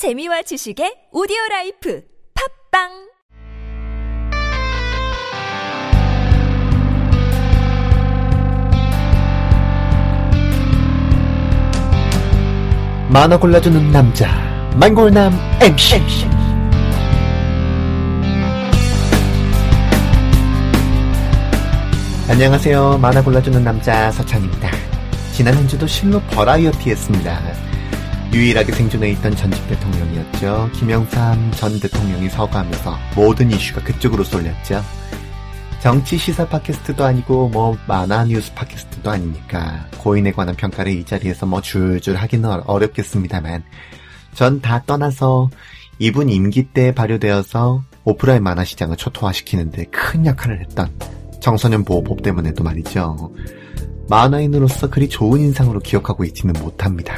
재미와 지식의 오디오 라이프 팟빵! 만화 골라주는 남자 만골남 M씨 안녕하세요. 만화 골라주는 남자 서찬입니다. 지난 한 주도 실로 버라이어티 했습니다 유일하게 생존해 있던 전직 대통령이었죠 김영삼 전 대통령이 서거하면서 모든 이슈가 그쪽으로 쏠렸죠 정치 시사 팟캐스트도 아니고 뭐 만화 뉴스 팟캐스트도 아니니까 고인에 관한 평가를 이 자리에서 뭐 줄줄 하기는 어- 어렵겠습니다만 전 다 떠나서 이분 임기 때 발효되어서 오프라인 만화 시장을 초토화시키는데 큰 역할을 했던 청소년 보호법 때문에도 말이죠. 만화인으로서 그리 좋은 인상으로 기억하고 있지는 못합니다.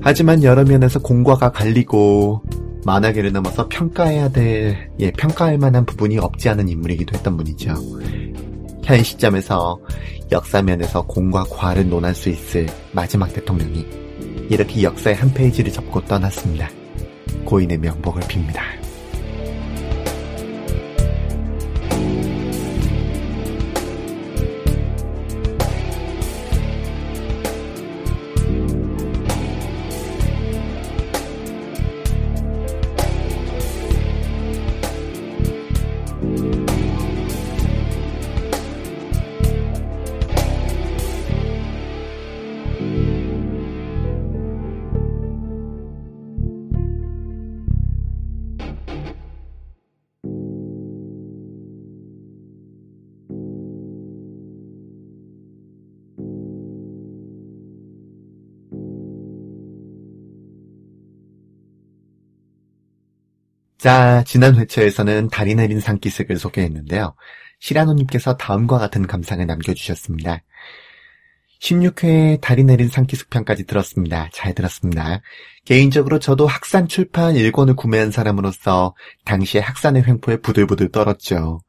하지만 여러 면에서 공과가 갈리고 만화계를 넘어서 평가해야 될, 예, 평가할 만한 부분이 없지 않은 인물이기도 했던 분이죠. 현 시점에서 역사면에서 공과 과를 논할 수 있을 마지막 대통령이 이렇게 역사의 한 페이지를 접고 떠났습니다. 고인의 명복을 빕니다. 자, 지난 회차에서는 다리 내린 산기슭을 소개했는데요. 시라노님께서 다음과 같은 감상을 남겨주셨습니다. 16회 다리 내린 산기슭 편까지 들었습니다. 잘 들었습니다. 개인적으로 저도 학산 출판 1권을 구매한 사람으로서 당시에 학산의 횡포에 부들부들 떨었죠.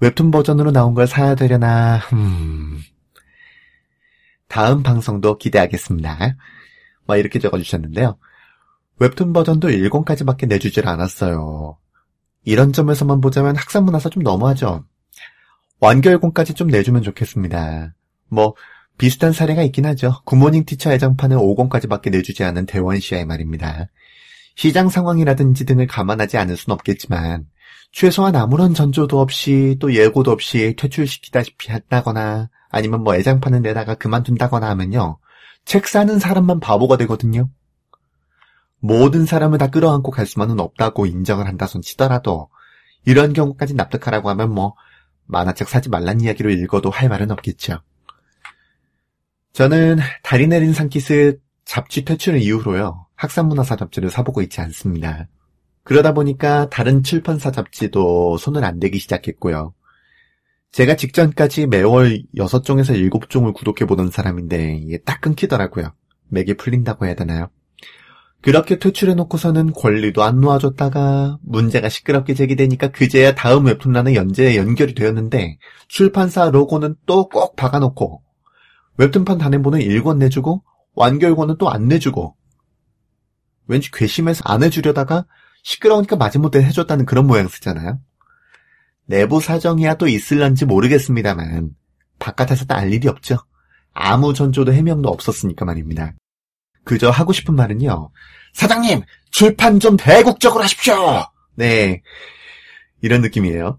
웹툰 버전으로 나온 걸 사야 되려나, 음. 다음 방송도 기대하겠습니다. 막 이렇게 적어주셨는데요. 웹툰 버전도 1권까지밖에 내주질 않았어요. 이런 점에서만 보자면 학산문화사 좀 너무하죠. 완결본까지 좀 내주면 좋겠습니다. 뭐 비슷한 사례가 있긴 하죠. 굿모닝 티처 애장판은 5권까지밖에 내주지 않은 대원시아의 말입니다. 시장 상황이라든지 등을 감안하지 않을 순 없겠지만 최소한 아무런 전조도 없이 또 예고도 없이 퇴출시키다시피 했다거나 아니면 뭐 애장판을 내다가 그만둔다거나 하면요. 책 사는 사람만 바보가 되거든요. 모든 사람을 다 끌어안고 갈 수만은 없다고 인정을 한다손 치더라도 이런 경우까지 납득하라고 하면 뭐 만화책 사지 말란 이야기로 읽어도 할 말은 없겠죠. 저는 다리 내린 산기슭 잡지 퇴출 이후로요. 학산문화사 잡지를 사보고 있지 않습니다. 그러다 보니까 다른 출판사 잡지도 손을 안 대기 시작했고요. 제가 직전까지 매월 6종에서 7종을 구독해보던 사람인데 이게 딱 끊기더라고요. 맥이 풀린다고 해야 되나요? 그렇게 퇴출해놓고서는 권리도 안 놓아줬다가 문제가 시끄럽게 제기되니까 그제야 다음 웹툰란에 연재에 연결이 되었는데 출판사 로고는 또 꼭 박아놓고 웹툰판 단행본은 1권 내주고 완결권은 또 안 내주고 왠지 괘씸해서 안 해주려다가 시끄러우니까 마지못해 해줬다는 그런 모양 쓰잖아요. 내부 사정이야 또 있을런지 모르겠습니다만 바깥에서 알 일이 없죠. 아무 전조도 해명도 없었으니까 말입니다. 그저 하고 싶은 말은요. 사장님, 출판 좀 대국적으로 하십시오! 네. 이런 느낌이에요.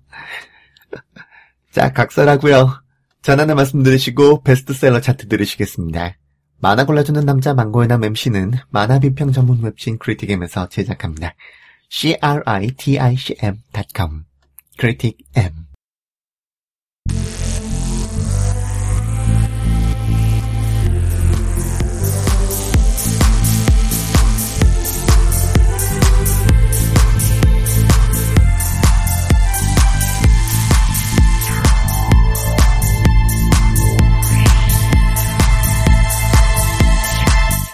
자, 각설하고요. 전하나 말씀 들으시고 베스트셀러 차트 들으시겠습니다. 만화 골라주는 남자 망고의남 MC는 만화 비평 전문 웹진 크리틱엠에서 제작합니다. criticm.com criticm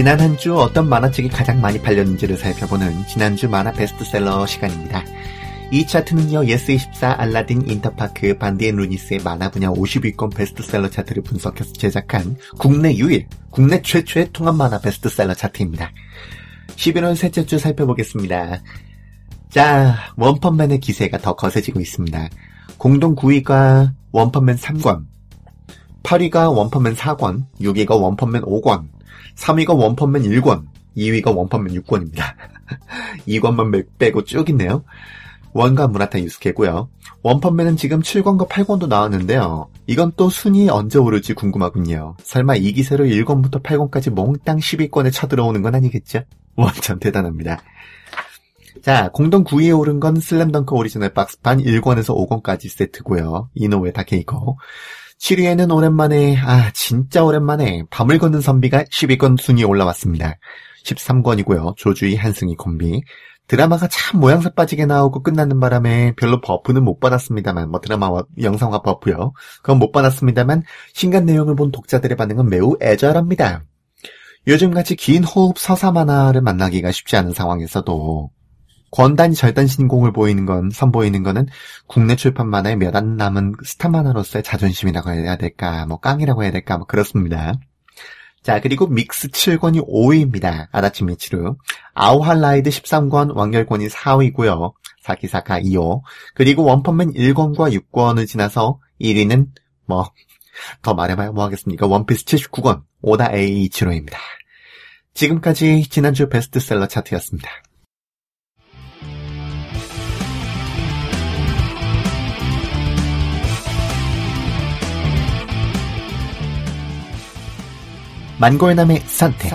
지난 한 주 어떤 만화책이 가장 많이 팔렸는지를 살펴보는 지난주 만화 베스트셀러 시간입니다. 이 차트는요, 예스24, 알라딘, 인터파크, 반디앤 루니스의 만화 분야 50위권 베스트셀러 차트를 분석해서 제작한 국내 유일, 국내 최초의 통합 만화 베스트셀러 차트입니다. 11월 셋째 주 살펴보겠습니다. 자, 원펀맨의 기세가 더 거세지고 있습니다. 공동 9위가 원펀맨 3권, 8위가 원펀맨 4권, 6위가 원펀맨 5권, 3위가 원펀맨 1권, 2위가 원펀맨 6권입니다. 2권만 빼고 쭉 있네요. ONE과 무라타 유스케고요. 원펀맨은 지금 7권과 8권도 나왔는데요. 이건 또 순위 언제 오를지 궁금하군요. 설마 이 기세로 1권부터 8권까지 몽땅 10위권에 쳐들어오는 건 아니겠죠? 완전 대단합니다. 자, 공동 9위에 오른 건 슬램덩크 오리지널 박스판 1권에서 5권까지 세트고요. 이노우에 다케히코. 7위에는 오랜만에, 아, 진짜 오랜만에 밤을 걷는 선비가 10위권 순위에 올라왔습니다. 13권이고요. 조주희 한승희 콤비. 드라마가 참 모양새 빠지게 나오고 끝나는 바람에 별로 buff는 못 받았습니다만, 뭐 드라마와 영상화 buff요. 그건 못 받았습니다만, 신간 내용을 본 독자들의 반응은 매우 애절합니다. 요즘같이 긴 호흡 서사 만화를 만나기가 쉽지 않은 상황에서도 권말 절단 신공을 보이는 건 선보이는 거는 국내 출판 만화의 몇 안 남은 스타 만화로서의 자존심이라고 해야 될까, 뭐 깡이라고 해야 될까, 뭐 그렇습니다. 자, 그리고 믹스 7권이 5위입니다. 아다치 미츠루. 아오하라이드 13권, 완결권이 4위고요. 사키사카 이오. 그리고 원펀맨 1권과 6권을 지나서 1위는 뭐, 더 말해봐야 뭐 하겠습니까? 원피스 79권, 오다 에이이치로입니다. 지금까지 지난주 베스트셀러 차트였습니다. 만골남의 선택.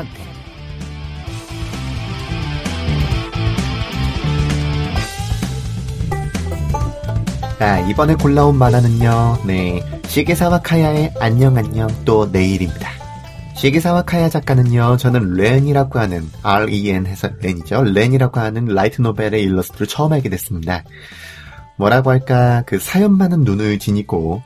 자, 이번에 골라온 만화는요, 네. 시게사와 카야의 안녕 안녕 또 내일입니다. 시게사와 카야 작가는요, 저는 렌이라고 하는, R-E-N 해서 렌이죠. 렌이라고 하는 라이트 노벨의 일러스트를 처음 알게 됐습니다. 뭐라고 할까, 그 사연 많은 눈을 지니고,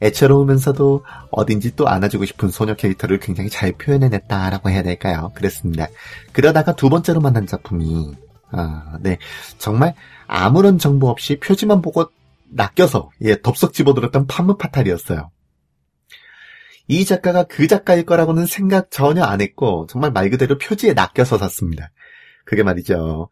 애처로우면서도 어딘지 또 안아주고 싶은 소녀 캐릭터를 굉장히 잘 표현해냈다라고 해야 될까요? 그랬습니다. 그러다가 두 번째로 만난 작품이 아, 네 정말 아무런 정보 없이 표지만 보고 낚여서 예 덥석 집어들었던 판무 파탈이었어요. 이 작가가 그 작가일 거라고는 생각 전혀 안 했고 정말 말 그대로 표지에 낚여서 샀습니다. 그게 말이죠.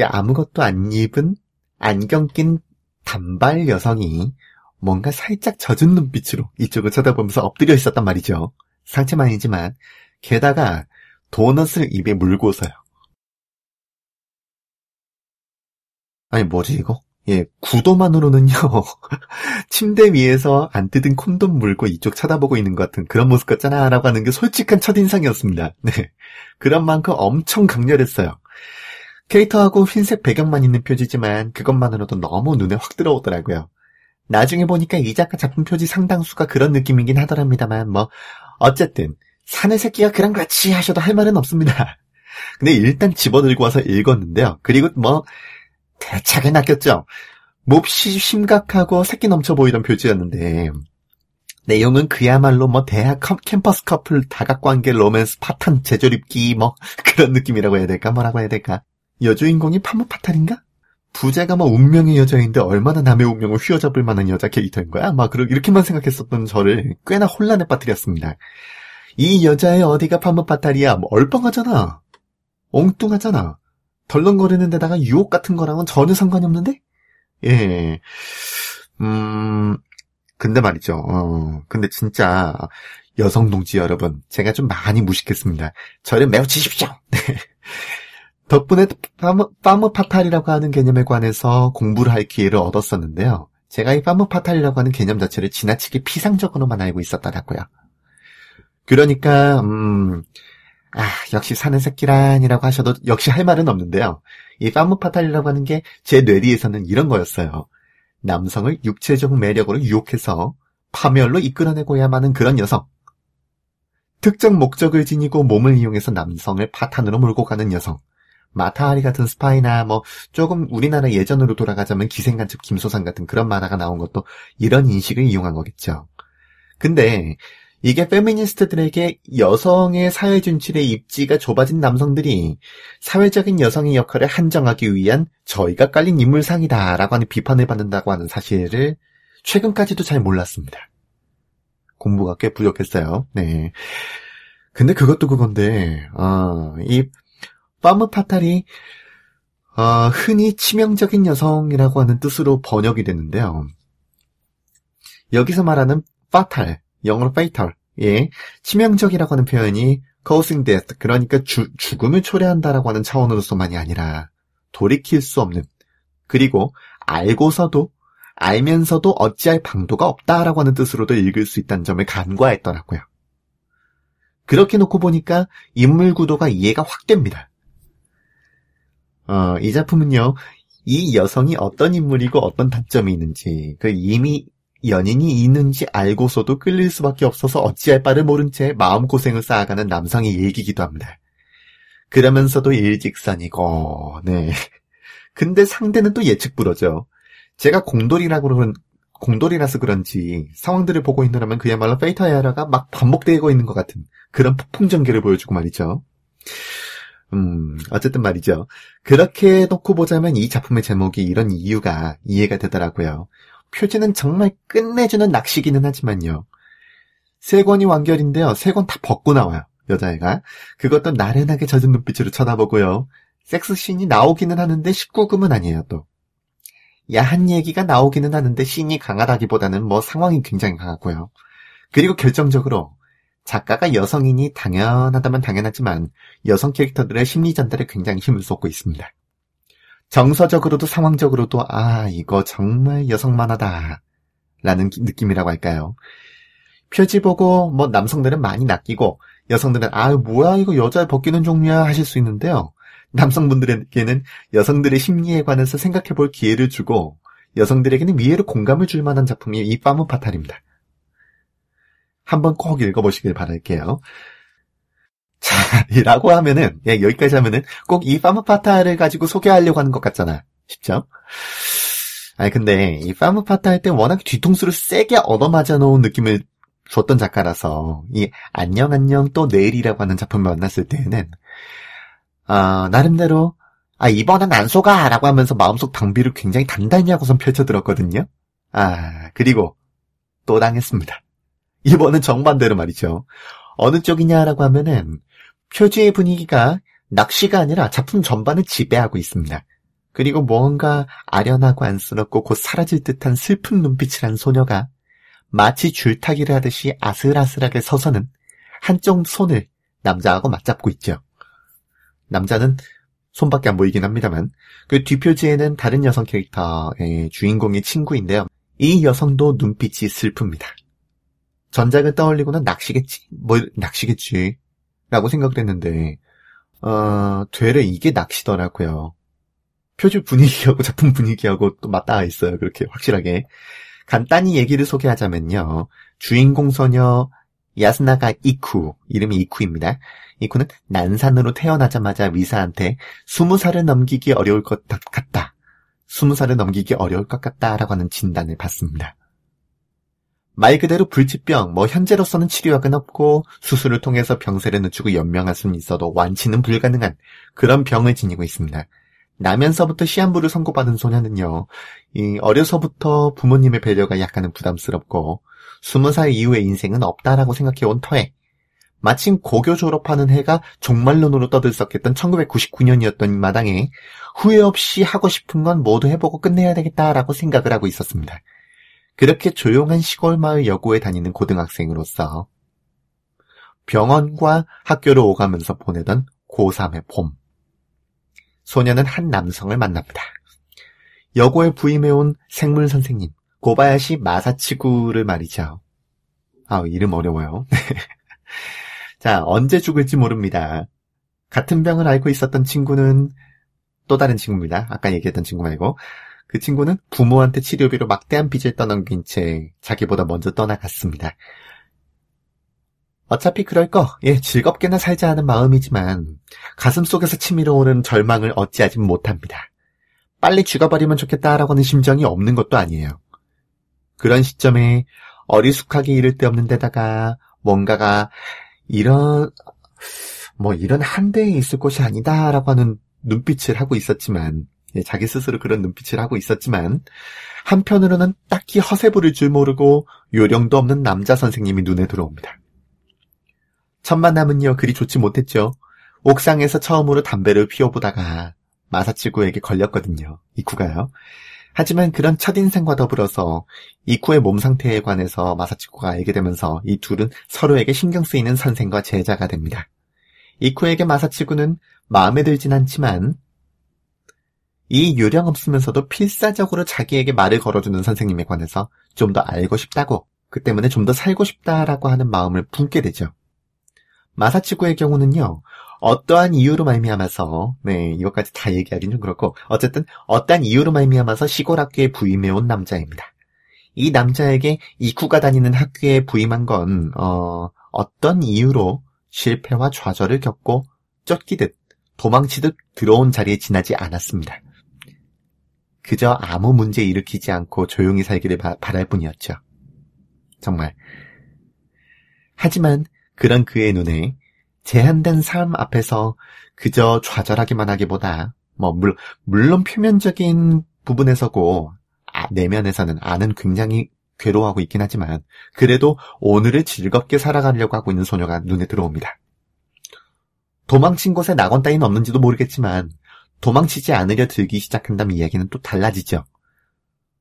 아무것도 안 입은 안경 낀 단발 여성이 뭔가 살짝 젖은 눈빛으로 이쪽을 쳐다보면서 엎드려 있었단 말이죠. 상체만 이지만 게다가 도넛을 입에 물고서요. 아니 뭐지 이거? 예, 구도만으로는요, 침대 위에서 안 뜯은 콘돔 물고 이쪽 쳐다보고 있는 것 같은 그런 모습 같잖아, 라고 하는 게 솔직한 첫인상이었습니다. 네. 그런 만큼 엄청 강렬했어요. 캐릭터하고 흰색 배경만 있는 표지지만 그것만으로도 너무 눈에 확 들어오더라고요. 나중에 보니까 이 작가 작품 표지 상당수가 그런 느낌이긴 하더랍니다만 뭐 어쨌든 사내 새끼가 그랑 같이 하셔도 할 말은 없습니다. 근데 일단 집어들고 와서 읽었는데요. 그리고 뭐 대차게 낚였죠. 몹시 심각하고 새끼 넘쳐 보이던 표지였는데 내용은 그야말로 뭐 대학 캠퍼스 커플 다각관계 로맨스 파탄 제조립기 뭐 그런 느낌이라고 해야 될까 뭐라고 해야 될까 여주인공이 파무 파탄인가? 부자가 뭐 운명의 여자인데 얼마나 남의 운명을 휘어잡을 만한 여자 캐릭터인 거야? 막 이렇게만 생각했었던 저를 꽤나 혼란에 빠뜨렸습니다. 이 여자의 어디가 판무파탈이야? 뭐 얼빵하잖아. 엉뚱하잖아. 덜렁거리는 데다가 유혹 같은 거랑은 전혀 상관이 없는데? 예. 음, 근데 말이죠. 어, 근데 진짜 여성 동지 여러분, 제가 좀 많이 무식했습니다. 저를 매우 치십시오. 네. 덕분에 파무, 파탈이라고 하는 개념에 관해서 공부를 할 기회를 얻었었는데요. 제가 이 파무 파탈이라고 하는 개념 자체를 지나치게 피상적으로만 알고 있었더라고요. 그러니까 음, 아, 역시 사는 새끼란이라고 하셔도 역시 할 말은 없는데요. 이 파무 파탈이라고 하는 게 제 뇌리에서는 이런 거였어요. 남성을 육체적 매력으로 유혹해서 파멸로 이끌어내고야만 하는 그런 여성. 특정 목적을 지니고 몸을 이용해서 남성을 파탄으로 몰고 가는 여성. 마타하리 같은 스파이나 뭐 조금 우리나라 예전으로 돌아가자면 기생간첩 김소산 같은 그런 만화가 나온 것도 이런 인식을 이용한 거겠죠. 근데 이게 페미니스트들에게 여성의 사회 진출의 입지가 좁아진 남성들이 사회적인 여성의 역할을 한정하기 위한 저의가 깔린 인물상이다라고 하는 비판을 받는다고 하는 사실을 최근까지도 잘 몰랐습니다. 공부가 꽤 부족했어요. 네. 근데 그것도 그건데, 어, 이 파무 파탈이 어, 흔히 치명적인 여성이라고 하는 뜻으로 번역이 되는데요. 여기서 말하는 파탈, 영어로 fatal, 예, 치명적이라고 하는 표현이 causing death, 그러니까 주, 죽음을 초래한다라고 하는 차원으로서만이 아니라 돌이킬 수 없는, 그리고 알고서도 알면서도 어찌할 방도가 없다라고 하는 뜻으로도 읽을 수 있다는 점을 간과했더라고요. 그렇게 놓고 보니까 인물 구도가 이해가 확 됩니다. 어, 이 작품은요, 이 여성이 어떤 인물이고 어떤 단점이 있는지, 그 이미 연인이 있는지 알고서도 끌릴 수밖에 없어서 어찌할 바를 모른 채 마음고생을 쌓아가는 남성의 일기기도 합니다. 그러면서도 일직선이고, 네. 근데 상대는 또 예측 불허죠. 제가 공돌이라고 그러는, 공돌이라서 그런지 상황들을 보고 있느라면 그야말로 페이터야라가 막 반복되고 있는 것 같은 그런 폭풍 전개를 보여주고 말이죠. 음, 어쨌든 말이죠. 그렇게 놓고 보자면 이 작품의 제목이 이런 이유가 이해가 되더라고요. 표지는 정말 끝내주는 낚시기는 하지만요. 세 권이 완결인데요. 세 권 다 벗고 나와요. 여자애가. 그것도 나른하게 젖은 눈빛으로 쳐다보고요. 섹스씬이 나오기는 하는데 19금은 아니에요, 또. 야한 얘기가 나오기는 하는데 씬이 강하다기보다는 뭐 상황이 굉장히 강하고요. 그리고 결정적으로 작가가 여성이니 당연하다면 당연하지만 여성 캐릭터들의 심리 전달에 굉장히 힘을 쏟고 있습니다. 정서적으로도 상황적으로도 아 이거 정말 여성 만화다 라는 느낌이라고 할까요? 표지 보고 뭐 남성들은 많이 낚이고 여성들은 아 뭐야 이거 여자 벗기는 종류야 하실 수 있는데요. 남성분들에게는 여성들의 심리에 관해서 생각해 볼 기회를 주고 여성들에게는 위해로 공감을 줄 만한 작품이 이 파무 파탈입니다. 한번 꼭 읽어보시길 바랄게요. 자, 라고 하면은, 예, 여기까지 하면은 꼭 이 파무 파탈을 가지고 소개하려고 하는 것 같잖아. 쉽죠? 아니, 근데 이 파무 파탈 할때 워낙 뒤통수를 세게 얻어맞아 놓은 느낌을 줬던 작가라서, 이 안녕 안녕 또 내일이라고 하는 작품을 만났을 때는, 어, 나름대로, 아, 이번엔 안 속아! 라고 하면서 마음속 방비를 굉장히 단단히 하고선 펼쳐들었거든요. 아, 그리고 또 당했습니다. 이번은 정반대로 말이죠. 어느 쪽이냐라고 하면은, 표지의 분위기가 낚시가 아니라 작품 전반을 지배하고 있습니다. 그리고 뭔가 아련하고 안쓰럽고 곧 사라질 듯한 슬픈 눈빛을 한 소녀가 마치 줄타기를 하듯이 아슬아슬하게 서서는 한쪽 손을 남자하고 맞잡고 있죠. 남자는 손밖에 안 보이긴 합니다만 그 뒷표지에는 다른 여성 캐릭터의 주인공이 친구인데요. 이 여성도 눈빛이 슬픕니다. 전작을 떠올리고는 낚시겠지? 뭐 낚시겠지? 라고 생각을 했는데 어, 되레 이게 낚시더라고요. 표지 분위기하고 작품 분위기하고 또 맞닿아 있어요. 그렇게 확실하게. 간단히 얘기를 소개하자면요. 주인공 소녀 야스나가 이쿠, 이름이 이쿠입니다. 이쿠는 난산으로 태어나자마자 위사한테 스무 살을 넘기기 어려울 것 같다. 스무 살을 넘기기 어려울 것 같다라고 하는 진단을 받습니다. 말 그대로 불치병, 뭐 현재로서는 치료약은 없고 수술을 통해서 병세를 늦추고 연명할 수는 있어도 완치는 불가능한 그런 병을 지니고 있습니다. 나면서부터 시한부를 선고받은 소녀는요, 이 어려서부터 부모님의 배려가 약간은 부담스럽고 스무 살 이후의 인생은 없다라고 생각해온 터에 마침 고교 졸업하는 해가 종말론으로 떠들썩했던 1999년이었던 마당에 후회 없이 하고 싶은 건 모두 해보고 끝내야 되겠다라고 생각을 하고 있었습니다. 그렇게 조용한 시골 마을 여고에 다니는 고등학생으로서 병원과 학교를 오가면서 보내던 고3의 봄. 소녀는 한 남성을 만납니다. 여고에 부임해온 생물 선생님, 고바야시 마사치구를 말이죠. 아, 이름 어려워요. 자, 언제 죽을지 모릅니다. 같은 병을 앓고 있었던 친구는 또 다른 친구입니다. 아까 얘기했던 친구 말고. 그 친구는 부모한테 치료비로 막대한 빚을 떠넘긴 채 자기보다 먼저 떠나갔습니다. 어차피 그럴 거, 예, 즐겁게나 살자 하는 마음이지만 가슴 속에서 치밀어 오는 절망을 어찌하지 못합니다. 빨리 죽어버리면 좋겠다라고 하는 심정이 없는 것도 아니에요. 그런 시점에 어리숙하게 이를 데 없는 데다가 뭔가가 이런 뭐 이런 한대에 있을 곳이 아니다라고 하는 눈빛을 하고 있었지만 예, 자기 스스로 그런 눈빛을 하고 있었지만 한편으로는 딱히 허세 부를 줄 모르고 요령도 없는 남자 선생님이 눈에 들어옵니다. 첫 만남은요 그리 좋지 못했죠. 옥상에서 처음으로 담배를 피워보다가 마사치구에게 걸렸거든요. 이쿠가요. 하지만 그런 첫인생과 더불어서 이쿠의 몸 상태에 관해서 마사치구가 알게 되면서 이 둘은 서로에게 신경 쓰이는 선생과 제자가 됩니다. 이쿠에게 마사치구는 마음에 들진 않지만 이 요령 없으면서도 필사적으로 자기에게 말을 걸어주는 선생님에 관해서 좀 더 알고 싶다고 그 때문에 좀 더 살고 싶다라고 하는 마음을 품게 되죠. 마사치구의 경우는요. 어떠한 이유로 말미암아서 네 이것까지 다 얘기하긴 좀 그렇고 어쨌든 어떠한 이유로 말미암아서 시골 학교에 부임해온 남자입니다. 이 남자에게 이쿠가 다니는 학교에 부임한 건 어, 어떤 이유로 실패와 좌절을 겪고 쫓기듯 도망치듯 들어온 자리에 지나지 않았습니다. 그저 아무 문제 일으키지 않고 조용히 살기를 바, 바랄 뿐이었죠. 정말. 하지만 그런 그의 눈에 제한된 삶 앞에서 그저 좌절하기만 하기보다 뭐 물, 물론 표면적인 부분에서고 아, 내면에서는 아는 굉장히 괴로워하고 있긴 하지만 그래도 오늘을 즐겁게 살아가려고 하고 있는 소녀가 눈에 들어옵니다. 도망친 곳에 낙원 따위는 없는지도 모르겠지만 도망치지 않으려 들기 시작한다면 이야기는 또 달라지죠.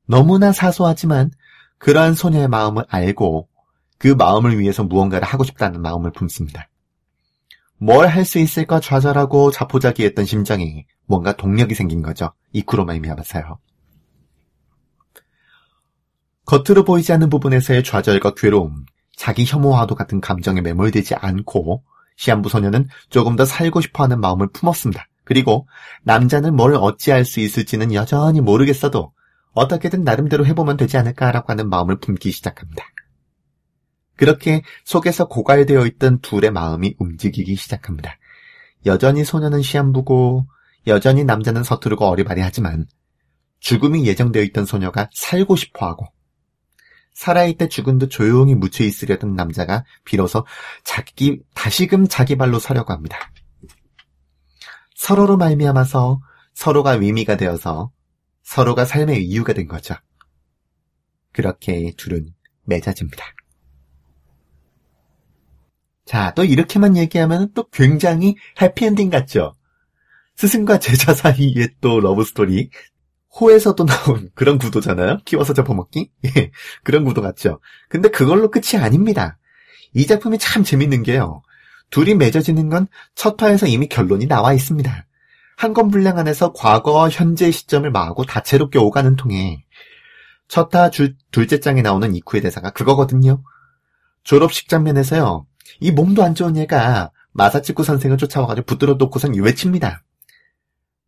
너무나 사소하지만 그러한 소녀의 마음을 알고 그 마음을 위해서 무언가를 하고 싶다는 마음을 품습니다. 뭘 할 수 있을까 좌절하고 자포자기했던 심장에 뭔가 동력이 생긴 거죠. 이쿠로 말미암아서요. 겉으로 보이지 않는 부분에서의 좌절과 괴로움, 자기 혐오와도 같은 감정에 매몰되지 않고 시한부 소녀는 조금 더 살고 싶어하는 마음을 품었습니다. 그리고 남자는 뭘 어찌할 수 있을지는 여전히 모르겠어도 어떻게든 나름대로 해보면 되지 않을까라고 하는 마음을 품기 시작합니다. 그렇게 속에서 고갈되어 있던 둘의 마음이 움직이기 시작합니다. 여전히 소녀는 시한부고 여전히 남자는 서투르고 어리바리하지만 죽음이 예정되어 있던 소녀가 살고 싶어하고 살아있때 죽은 듯 조용히 묻혀 있으려던 남자가 비로소 자기 다시금 자기 발로 서려고 합니다. 서로로 말미암아서 서로가 의미가 되어서 서로가 삶의 이유가 된 거죠. 그렇게 둘은 맺어집니다. 자, 또 이렇게만 얘기하면 또 굉장히 해피엔딩 같죠? 스승과 제자 사이의 또 러브스토리. 호에서도 나온 그런 구도잖아요? 키워서 잡아먹기? 예, 그런 구도 같죠? 근데 그걸로 끝이 아닙니다. 이 작품이 참 재밌는 게요. 둘이 맺어지는 건 첫 화에서 이미 결론이 나와 있습니다. 한 권 분량 안에서 과거와 현재 시점을 마구 다채롭게 오가는 통에 첫 화 둘째 장에 나오는 이쿠의 대사가 그거거든요. 졸업식 장면에서요. 이 몸도 안 좋은 얘가 마사치쿠 선생을 쫓아와가지고 붙들어 놓고선 외칩니다.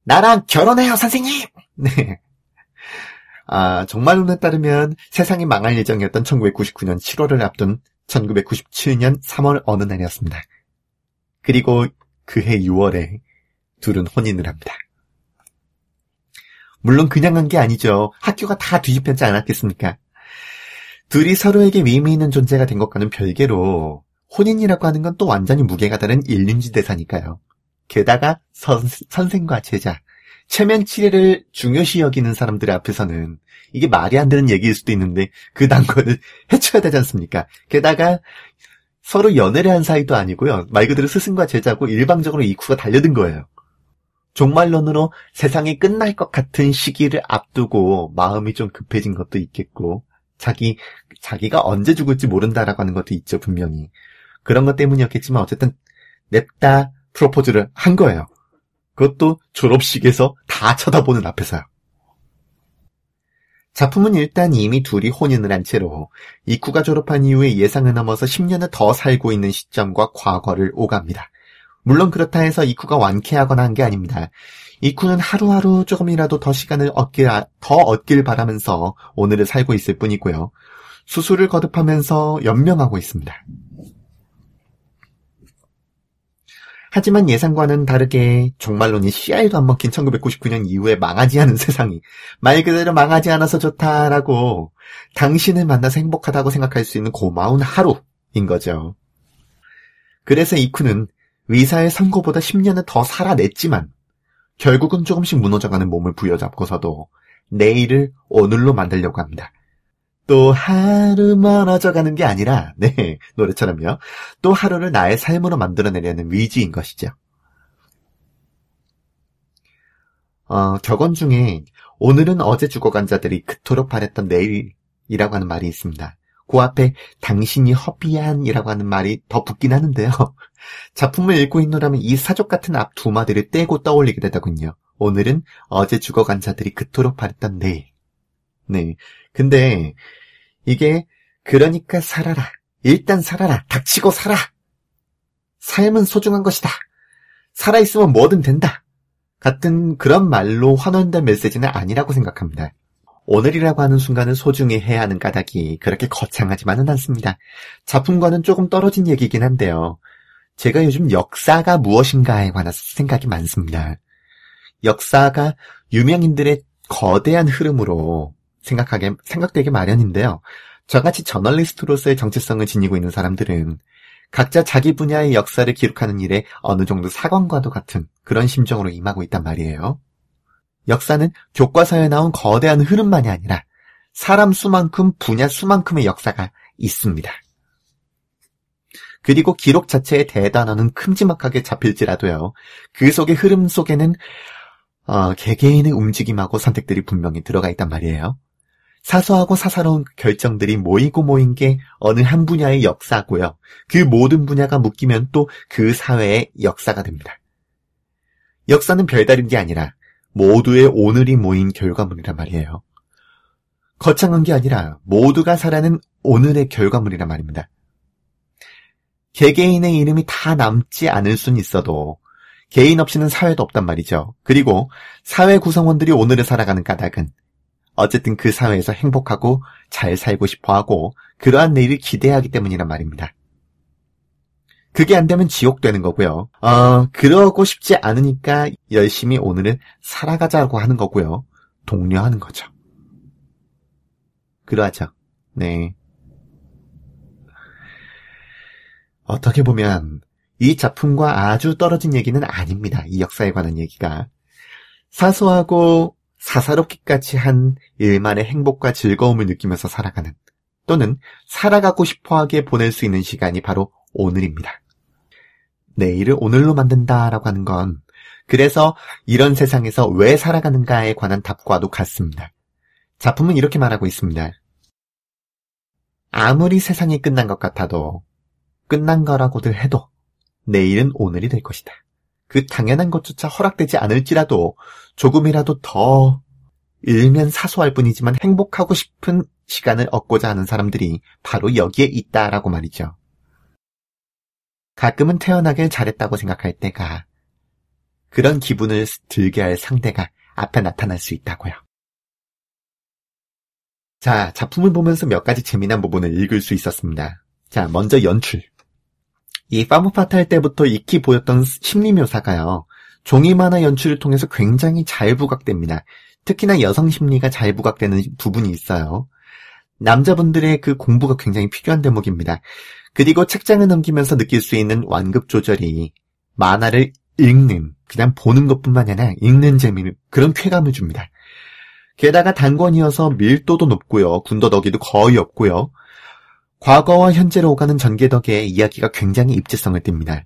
나랑 결혼해요, 선생님! 네. 아, 정말론에 따르면 세상이 망할 예정이었던 1999년 7월을 앞둔 1997년 3월 어느 날이었습니다. 그리고 그해 6월에 둘은 혼인을 합니다. 물론 그냥 한게 아니죠. 학교가 다 뒤집혔지 않았겠습니까? 둘이 서로에게 의미 있는 존재가 된 것과는 별개로 혼인이라고 하는 건 또 완전히 무게가 다른 일륜지 대사니까요. 게다가 선, 선생과 제자, 체면 치레를 중요시 여기는 사람들 앞에서는 이게 말이 안 되는 얘기일 수도 있는데 그 단거를 해쳐야 되지 않습니까? 게다가 서로 연애를 한 사이도 아니고요. 말 그대로 스승과 제자고 일방적으로 이쿠가 달려든 거예요. 종말론으로 세상이 끝날 것 같은 시기를 앞두고 마음이 좀 급해진 것도 있겠고, 자기, 자기가 언제 죽을지 모른다라고 하는 것도 있죠, 분명히. 그런 것 때문이었겠지만, 어쨌든, 냅다 프로포즈를 한 거예요. 그것도 졸업식에서 다 쳐다보는 앞에서요. 작품은 일단 이미 둘이 혼인을 한 채로 이쿠가 졸업한 이후에 예상을 넘어서 10년을 더 살고 있는 시점과 과거를 오갑니다. 물론 그렇다 해서 이쿠가 완쾌하거나 한 게 아닙니다. 이쿠는 하루하루 조금이라도 더 시간을 얻길, 더 얻길 바라면서 오늘을 살고 있을 뿐이고요. 수술을 거듭하면서 연명하고 있습니다. 하지만 예상과는 다르게 종말론이 씨알도 안 먹힌 1999년 이후에 망하지 않은 세상이 말 그대로 망하지 않아서 좋다라고 당신을 만나서 행복하다고 생각할 수 있는 고마운 하루인 거죠. 그래서 이쿠는 의사의 선고보다 10년을 더 살아냈지만 결국은 조금씩 무너져가는 몸을 부여잡고서도 내일을 오늘로 만들려고 합니다. 또 하루 멀어져 가는 게 아니라 네 노래처럼요. 또 하루를 나의 삶으로 만들어내려는 위지인 것이죠. 어, 격언 중에 오늘은 어제 죽어간 자들이 그토록 바랬던 내일이라고 하는 말이 있습니다. 그 앞에 당신이 허비한이라고 하는 말이 더 붙긴 하는데요. 작품을 읽고 있노라면 이 사족 같은 앞 두 마디를 떼고 떠올리게 되더군요. 오늘은 어제 죽어간 자들이 그토록 바랬던 내일. 네. 근데 이게 그러니까 살아라. 일단 살아라. 닥치고 살아. 삶은 소중한 것이다. 살아있으면 뭐든 된다. 같은 그런 말로 환원된 메시지는 아니라고 생각합니다. 오늘이라고 하는 순간을 소중히 해야 하는 까닭이 그렇게 거창하지만은 않습니다. 작품과는 조금 떨어진 얘기긴 한데요. 제가 요즘 역사가 무엇인가에 관한 생각이 많습니다. 역사가 유명인들의 거대한 흐름으로 생각하게, 생각되게 마련인데요. 저같이 저널리스트로서의 정체성을 지니고 있는 사람들은 각자 자기 분야의 역사를 기록하는 일에 어느 정도 사관과도 같은 그런 심정으로 임하고 있단 말이에요. 역사는 교과서에 나온 거대한 흐름만이 아니라 사람 수만큼 분야 수만큼의 역사가 있습니다. 그리고 기록 자체의 대단원은 큼지막하게 잡힐지라도요. 그 속의 흐름 속에는 어, 개개인의 움직임하고 선택들이 분명히 들어가 있단 말이에요. 사소하고 사사로운 결정들이 모이고 모인 게 어느 한 분야의 역사고요. 그 모든 분야가 묶이면 또 그 사회의 역사가 됩니다. 역사는 별다른 게 아니라 모두의 오늘이 모인 결과물이란 말이에요. 거창한 게 아니라 모두가 살아는 오늘의 결과물이란 말입니다. 개개인의 이름이 다 남지 않을 순 있어도 개인 없이는 사회도 없단 말이죠. 그리고 사회 구성원들이 오늘을 살아가는 까닭은 어쨌든 그 사회에서 행복하고 잘 살고 싶어 하고 그러한 내일을 기대하기 때문이란 말입니다. 그게 안 되면 지옥 되는 거고요. 어, 그러고 싶지 않으니까 열심히 오늘은 살아가자고 하는 거고요. 독려하는 거죠. 그러하죠. 네. 어떻게 보면 이 작품과 아주 떨어진 얘기는 아닙니다. 이 역사에 관한 얘기가. 사소하고 사사롭기까지 한 일만의 행복과 즐거움을 느끼면서 살아가는 또는 살아가고 싶어 하게 보낼 수 있는 시간이 바로 오늘입니다. 내일을 오늘로 만든다라고 하는 건 그래서 이런 세상에서 왜 살아가는가에 관한 답과도 같습니다. 작품은 이렇게 말하고 있습니다. 아무리 세상이 끝난 것 같아도 끝난 거라고들 해도 내일은 오늘이 될 것이다. 그 당연한 것조차 허락되지 않을지라도 조금이라도 더 일면 사소할 뿐이지만 행복하고 싶은 시간을 얻고자 하는 사람들이 바로 여기에 있다라고 말이죠. 가끔은 태어나길 잘했다고 생각할 때가 그런 기분을 들게 할 상대가 앞에 나타날 수 있다고요. 자, 작품을 보면서 몇 가지 재미난 부분을 읽을 수 있었습니다. 자, 먼저 연출. 이 파무파타 할 때부터 익히 보였던 심리 묘사가요. 종이 만화 연출을 통해서 굉장히 잘 부각됩니다. 특히나 여성 심리가 잘 부각되는 부분이 있어요. 남자분들의 그 공부가 굉장히 필요한 대목입니다. 그리고 책장을 넘기면서 느낄 수 있는 완급 조절이 만화를 읽는, 그냥 보는 것뿐만 아니라 읽는 재미를, 그런 쾌감을 줍니다. 게다가 단권이어서 밀도도 높고요. 군더더기도 거의 없고요. 과거와 현재로 오가는 전개 덕에 이야기가 굉장히 입지성을 띱니다.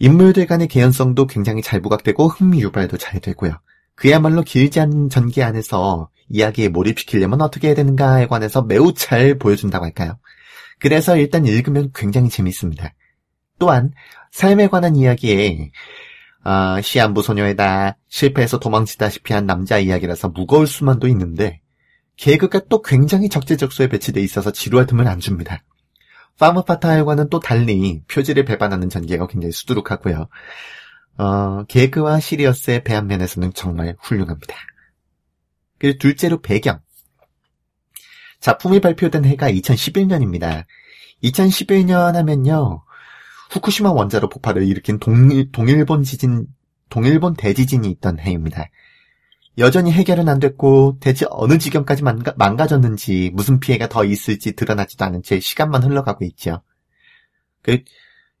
인물들 간의 개연성도 굉장히 잘 부각되고 흥미 유발도 잘 되고요. 그야말로 길지 않은 전개 안에서 이야기에 몰입시키려면 어떻게 해야 되는가에 관해서 매우 잘 보여준다고 할까요? 그래서 일단 읽으면 굉장히 재밌습니다. 또한 삶에 관한 이야기에 어, 시한부 소녀에다 실패해서 도망치다시피 한 남자 이야기라서 무거울 수만도 있는데 개그가 또 굉장히 적재적소에 배치돼 있어서 지루할 틈을 안 줍니다. 파머파타일과는 또 달리 표지를 배반하는 전개가 굉장히 수두룩하고요. 어, 개그와 시리어스의 배합면에서는 정말 훌륭합니다. 그리고 둘째로 배경. 작품이 발표된 해가 2011년입니다. 2011년 하면요. 후쿠시마 원자로 폭발을 일으킨 동일, 동일본 지진, 동일본 대지진이 있던 해입니다. 여전히 해결은 안 됐고 대체 어느 지경까지 망가, 망가졌는지 무슨 피해가 더 있을지 드러나지도 않은 채 시간만 흘러가고 있죠. 그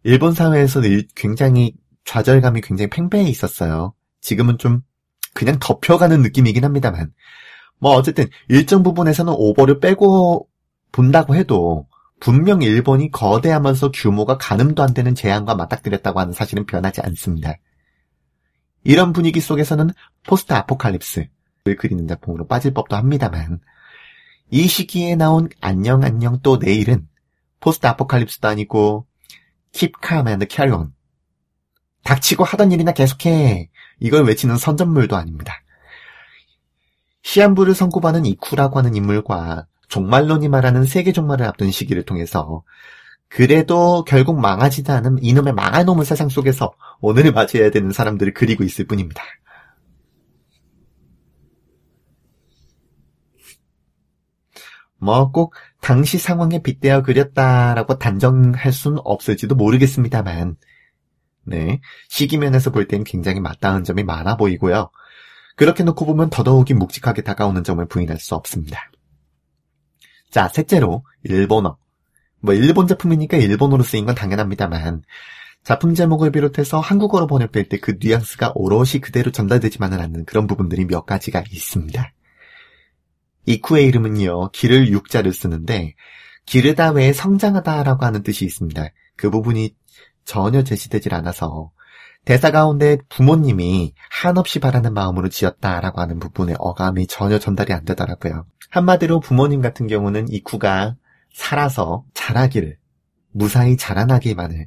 일본 사회에서 굉장히 좌절감이 굉장히 팽배해 있었어요. 지금은 좀 그냥 덮여가는 느낌이긴 합니다만 뭐 어쨌든 일정 부분에서는 오버를 빼고 본다고 해도 분명 일본이 거대하면서 규모가 가늠도 안 되는 재앙과 맞닥뜨렸다고 하는 사실은 변하지 않습니다. 이런 분위기 속에서는 포스트 아포칼립스를 그리는 작품으로 빠질 법도 합니다만 이 시기에 나온 안녕 안녕 또 내일은 포스트 아포칼립스도 아니고 Keep calm and carry on 닥치고 하던 일이나 계속해 이걸 외치는 선전물도 아닙니다. 시한부를 선고받는 이쿠라고 하는 인물과 종말론이 말하는 세계 종말을 앞둔 시기를 통해서 그래도 결국 망하지도 않은 이놈의 망할 놈의 세상 속에서 오늘을 맞이해야 되는 사람들을 그리고 있을 뿐입니다. 뭐 꼭 당시 상황에 빗대어 그렸다라고 단정할 수는 없을지도 모르겠습니다만 네 시기면에서 볼땐 굉장히 맞닿은 점이 많아 보이고요. 그렇게 놓고 보면 더더욱이 묵직하게 다가오는 점을 부인할 수 없습니다. 자, 셋째로 일본어. 뭐 일본 작품이니까 일본어로 쓰인 건 당연합니다만 작품 제목을 비롯해서 한국어로 번역될 때 그 뉘앙스가 오롯이 그대로 전달되지만은 않는 그런 부분들이 몇 가지가 있습니다. 이쿠의 이름은요, 길을 육자를 쓰는데 기르다 외에 성장하다라고 하는 뜻이 있습니다. 그 부분이 전혀 제시되질 않아서 대사 가운데 부모님이 한없이 바라는 마음으로 지었다라고 하는 부분의 어감이 전혀 전달이 안 되더라고요. 한마디로 부모님 같은 경우는 이쿠가 살아서 자라기를 무사히 자라나기만을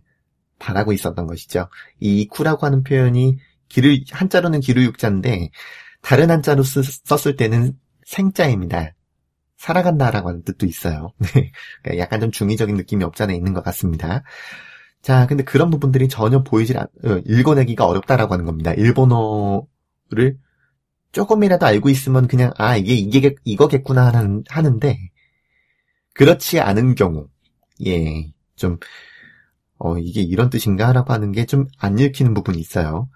바라고 있었던 것이죠. 이 이쿠라고 하는 표현이 기를 한자로는 기르육자인데 다른 한자로 쓰, 썼을 때는 생자입니다. 살아간다라고 하는 뜻도 있어요. 네. 그러니까 약간 좀 중의적인 느낌이 없잖아 있는 것 같습니다. 자, 근데 그런 부분들이 전혀 보이질 않, 어, 읽어내기가 어렵다라고 하는 겁니다. 일본어를 조금이라도 알고 있으면 그냥, 아, 이게, 이게, 이거겠구나 하는, 하는데, 그렇지 않은 경우, 예, 좀, 어, 이게 이런 뜻인가? 라고 하는 게 좀 안 읽히는 부분이 있어요.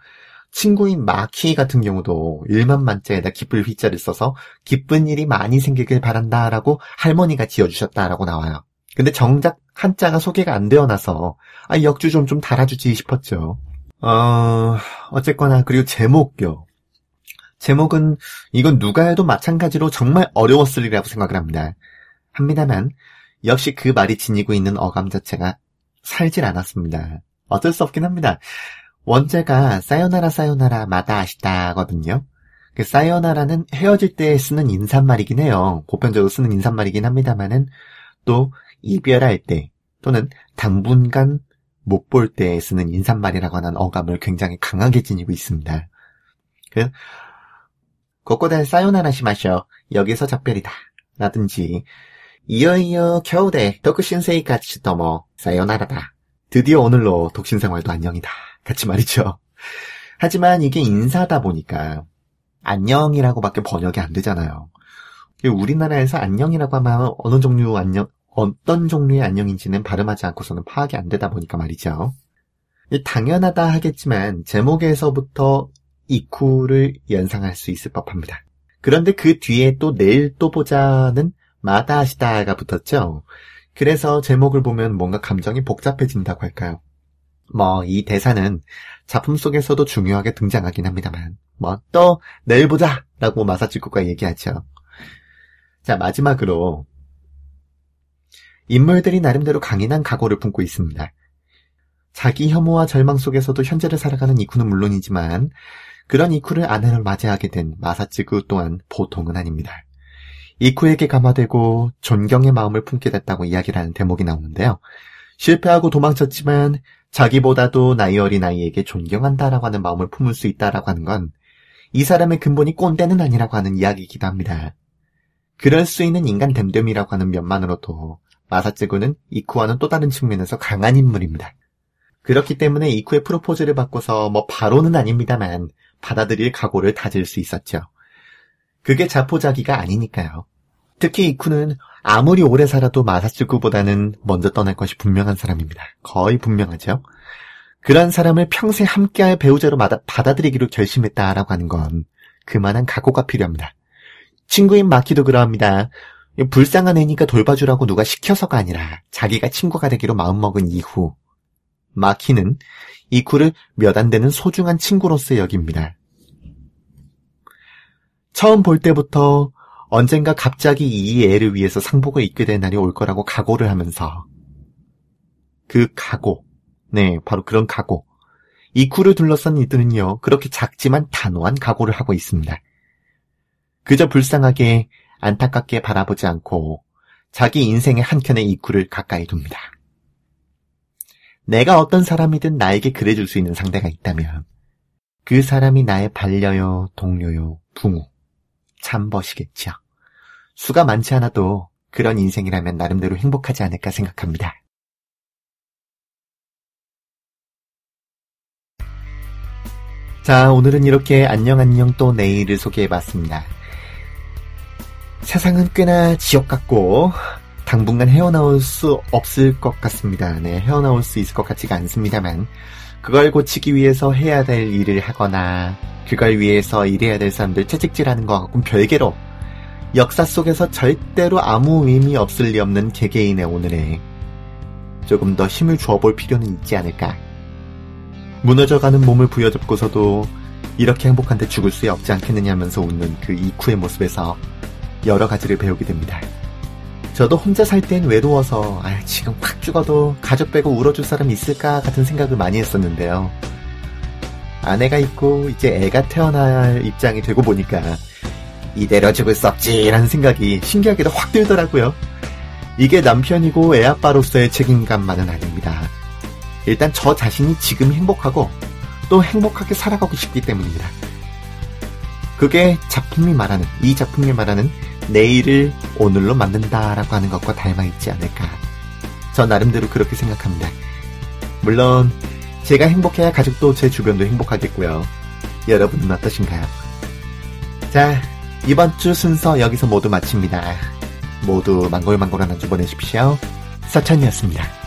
친구인 마키 같은 경우도 1만 만자에다 기쁠 휘자를 써서 기쁜 일이 많이 생기길 바란다라고 할머니가 지어주셨다라고 나와요. 근데 정작 한자가 소개가 안 되어나서 아 역주 좀 좀 달아주지 싶었죠. 어 어쨌거나 그리고 제목요. 제목은 이건 누가 해도 마찬가지로 정말 어려웠으리라고 생각을 합니다. 합니다만 역시 그 말이 지니고 있는 어감 자체가 살질 않았습니다. 어쩔 수 없긴 합니다. 원제가 사요나라 사요나라 마다 아시다거든요. 그 사요나라는 헤어질 때 쓰는 인사말이긴 해요. 보편적으로 쓰는 인사말이긴 합니다만은 또 이별할 때 또는 당분간 못 볼 때 쓰는 인사말이라고 하는 어감을 굉장히 강하게 지니고 있습니다. 그 고코다 사요나라 시마셔 여기서 작별이다 라든지 겨우대 덕크신세이 같이 더머 사요나라다 드디어 오늘로 독신생활도 안녕이다 같이 말이죠. 하지만 이게 인사다 보니까 안녕이라고밖에 번역이 안 되잖아요. 우리나라에서 안녕이라고 하면 어느 종류 안녕, 어떤 종류의 안녕인지는 발음하지 않고서는 파악이 안 되다 보니까 말이죠. 당연하다 하겠지만 제목에서부터 이쿠를 연상할 수 있을 법합니다. 그런데 그 뒤에 또 내일 또 보자는 마다하시다가 붙었죠. 그래서 제목을 보면 뭔가 감정이 복잡해진다고 할까요? 뭐 이 대사는 작품 속에서도 중요하게 등장하긴 합니다만 뭐 또 내일 보자 라고 마사치코가 얘기하죠. 자 마지막으로 인물들이 나름대로 강인한 각오를 품고 있습니다. 자기 혐오와 절망 속에서도 현재를 살아가는 이쿠는 물론이지만 그런 이쿠를 아내를 맞이하게 된 마사치구 또한 보통은 아닙니다. 이쿠에게 감화되고 존경의 마음을 품게 됐다고 이야기를 하는 대목이 나오는데요. 실패하고 도망쳤지만 자기보다도 나이 어린 아이에게 존경한다라고 하는 마음을 품을 수 있다라고 하는 건 이 사람의 근본이 꼰대는 아니라고 하는 이야기이기도 합니다. 그럴 수 있는 인간 됨됨이라고 하는 면만으로도 마사쯔구는 이쿠와는 또 다른 측면에서 강한 인물입니다. 그렇기 때문에 이쿠의 프로포즈를 받고서 뭐 바로는 아닙니다만 받아들일 각오를 다질 수 있었죠. 그게 자포자기가 아니니까요. 특히 이쿠는 아무리 오래 살아도 마사츠구보다는 먼저 떠날 것이 분명한 사람입니다. 거의 분명하죠. 그런 사람을 평생 함께할 배우자로 받아들이기로 결심했다라고 하는 건 그만한 각오가 필요합니다. 친구인 마키도 그러합니다. 불쌍한 애니까 돌봐주라고 누가 시켜서가 아니라 자기가 친구가 되기로 마음먹은 이후 마키는 이쿠를 몇 안 되는 소중한 친구로서 여깁니다. 처음 볼 때부터 언젠가 갑자기 이 애를 위해서 상복을 입게 된 날이 올 거라고 각오를 하면서 그 각오, 네, 바로 그런 각오. 이쿠를 둘러싼 이들은요, 그렇게 작지만 단호한 각오를 하고 있습니다. 그저 불쌍하게 안타깝게 바라보지 않고 자기 인생의 한켠에 이쿠를 가까이 둡니다. 내가 어떤 사람이든 나에게 그래줄 수 있는 상대가 있다면 그 사람이 나의 반려요, 동료요, 부모, 참벗이겠지요. 수가 많지 않아도 그런 인생이라면 나름대로 행복하지 않을까 생각합니다. 자, 오늘은 이렇게 안녕 안녕 또 내일을 소개해봤습니다. 세상은 꽤나 지옥 같고 당분간 헤어나올 수 없을 것 같습니다. 네, 헤어나올 수 있을 것 같지가 않습니다만 그걸 고치기 위해서 해야 될 일을 하거나 그걸 위해서 일해야 될 사람들 채찍질하는 것하고는 별개로 역사 속에서 절대로 아무 의미 없을 리 없는 개개인의 오늘에 조금 더 힘을 주어볼 필요는 있지 않을까. 무너져가는 몸을 부여잡고서도 이렇게 행복한데 죽을 수 없지 않겠느냐면서 웃는 그 이쿠의 모습에서 여러 가지를 배우게 됩니다. 저도 혼자 살 땐 외로워서 아, 지금 확 죽어도 가족 빼고 울어줄 사람 있을까 같은 생각을 많이 했었는데요. 아내가 있고 이제 애가 태어날 입장이 되고 보니까 이대로 죽을 수 없지라는 생각이 신기하게도 확 들더라고요. 이게 남편이고 애 아빠로서의 책임감만은 아닙니다. 일단 저 자신이 지금 행복하고 또 행복하게 살아가고 싶기 때문입니다. 그게 작품이 말하는, 이 작품이 말하는 내일을 오늘로 만든다라고 하는 것과 닮아 있지 않을까. 저 나름대로 그렇게 생각합니다. 물론, 제가 행복해야 가족도 제 주변도 행복하겠고요. 여러분은 어떠신가요? 자, 이번 주 순서 여기서 모두 마칩니다. 모두 망골망골한 한 주 보내십시오. 서천이었습니다.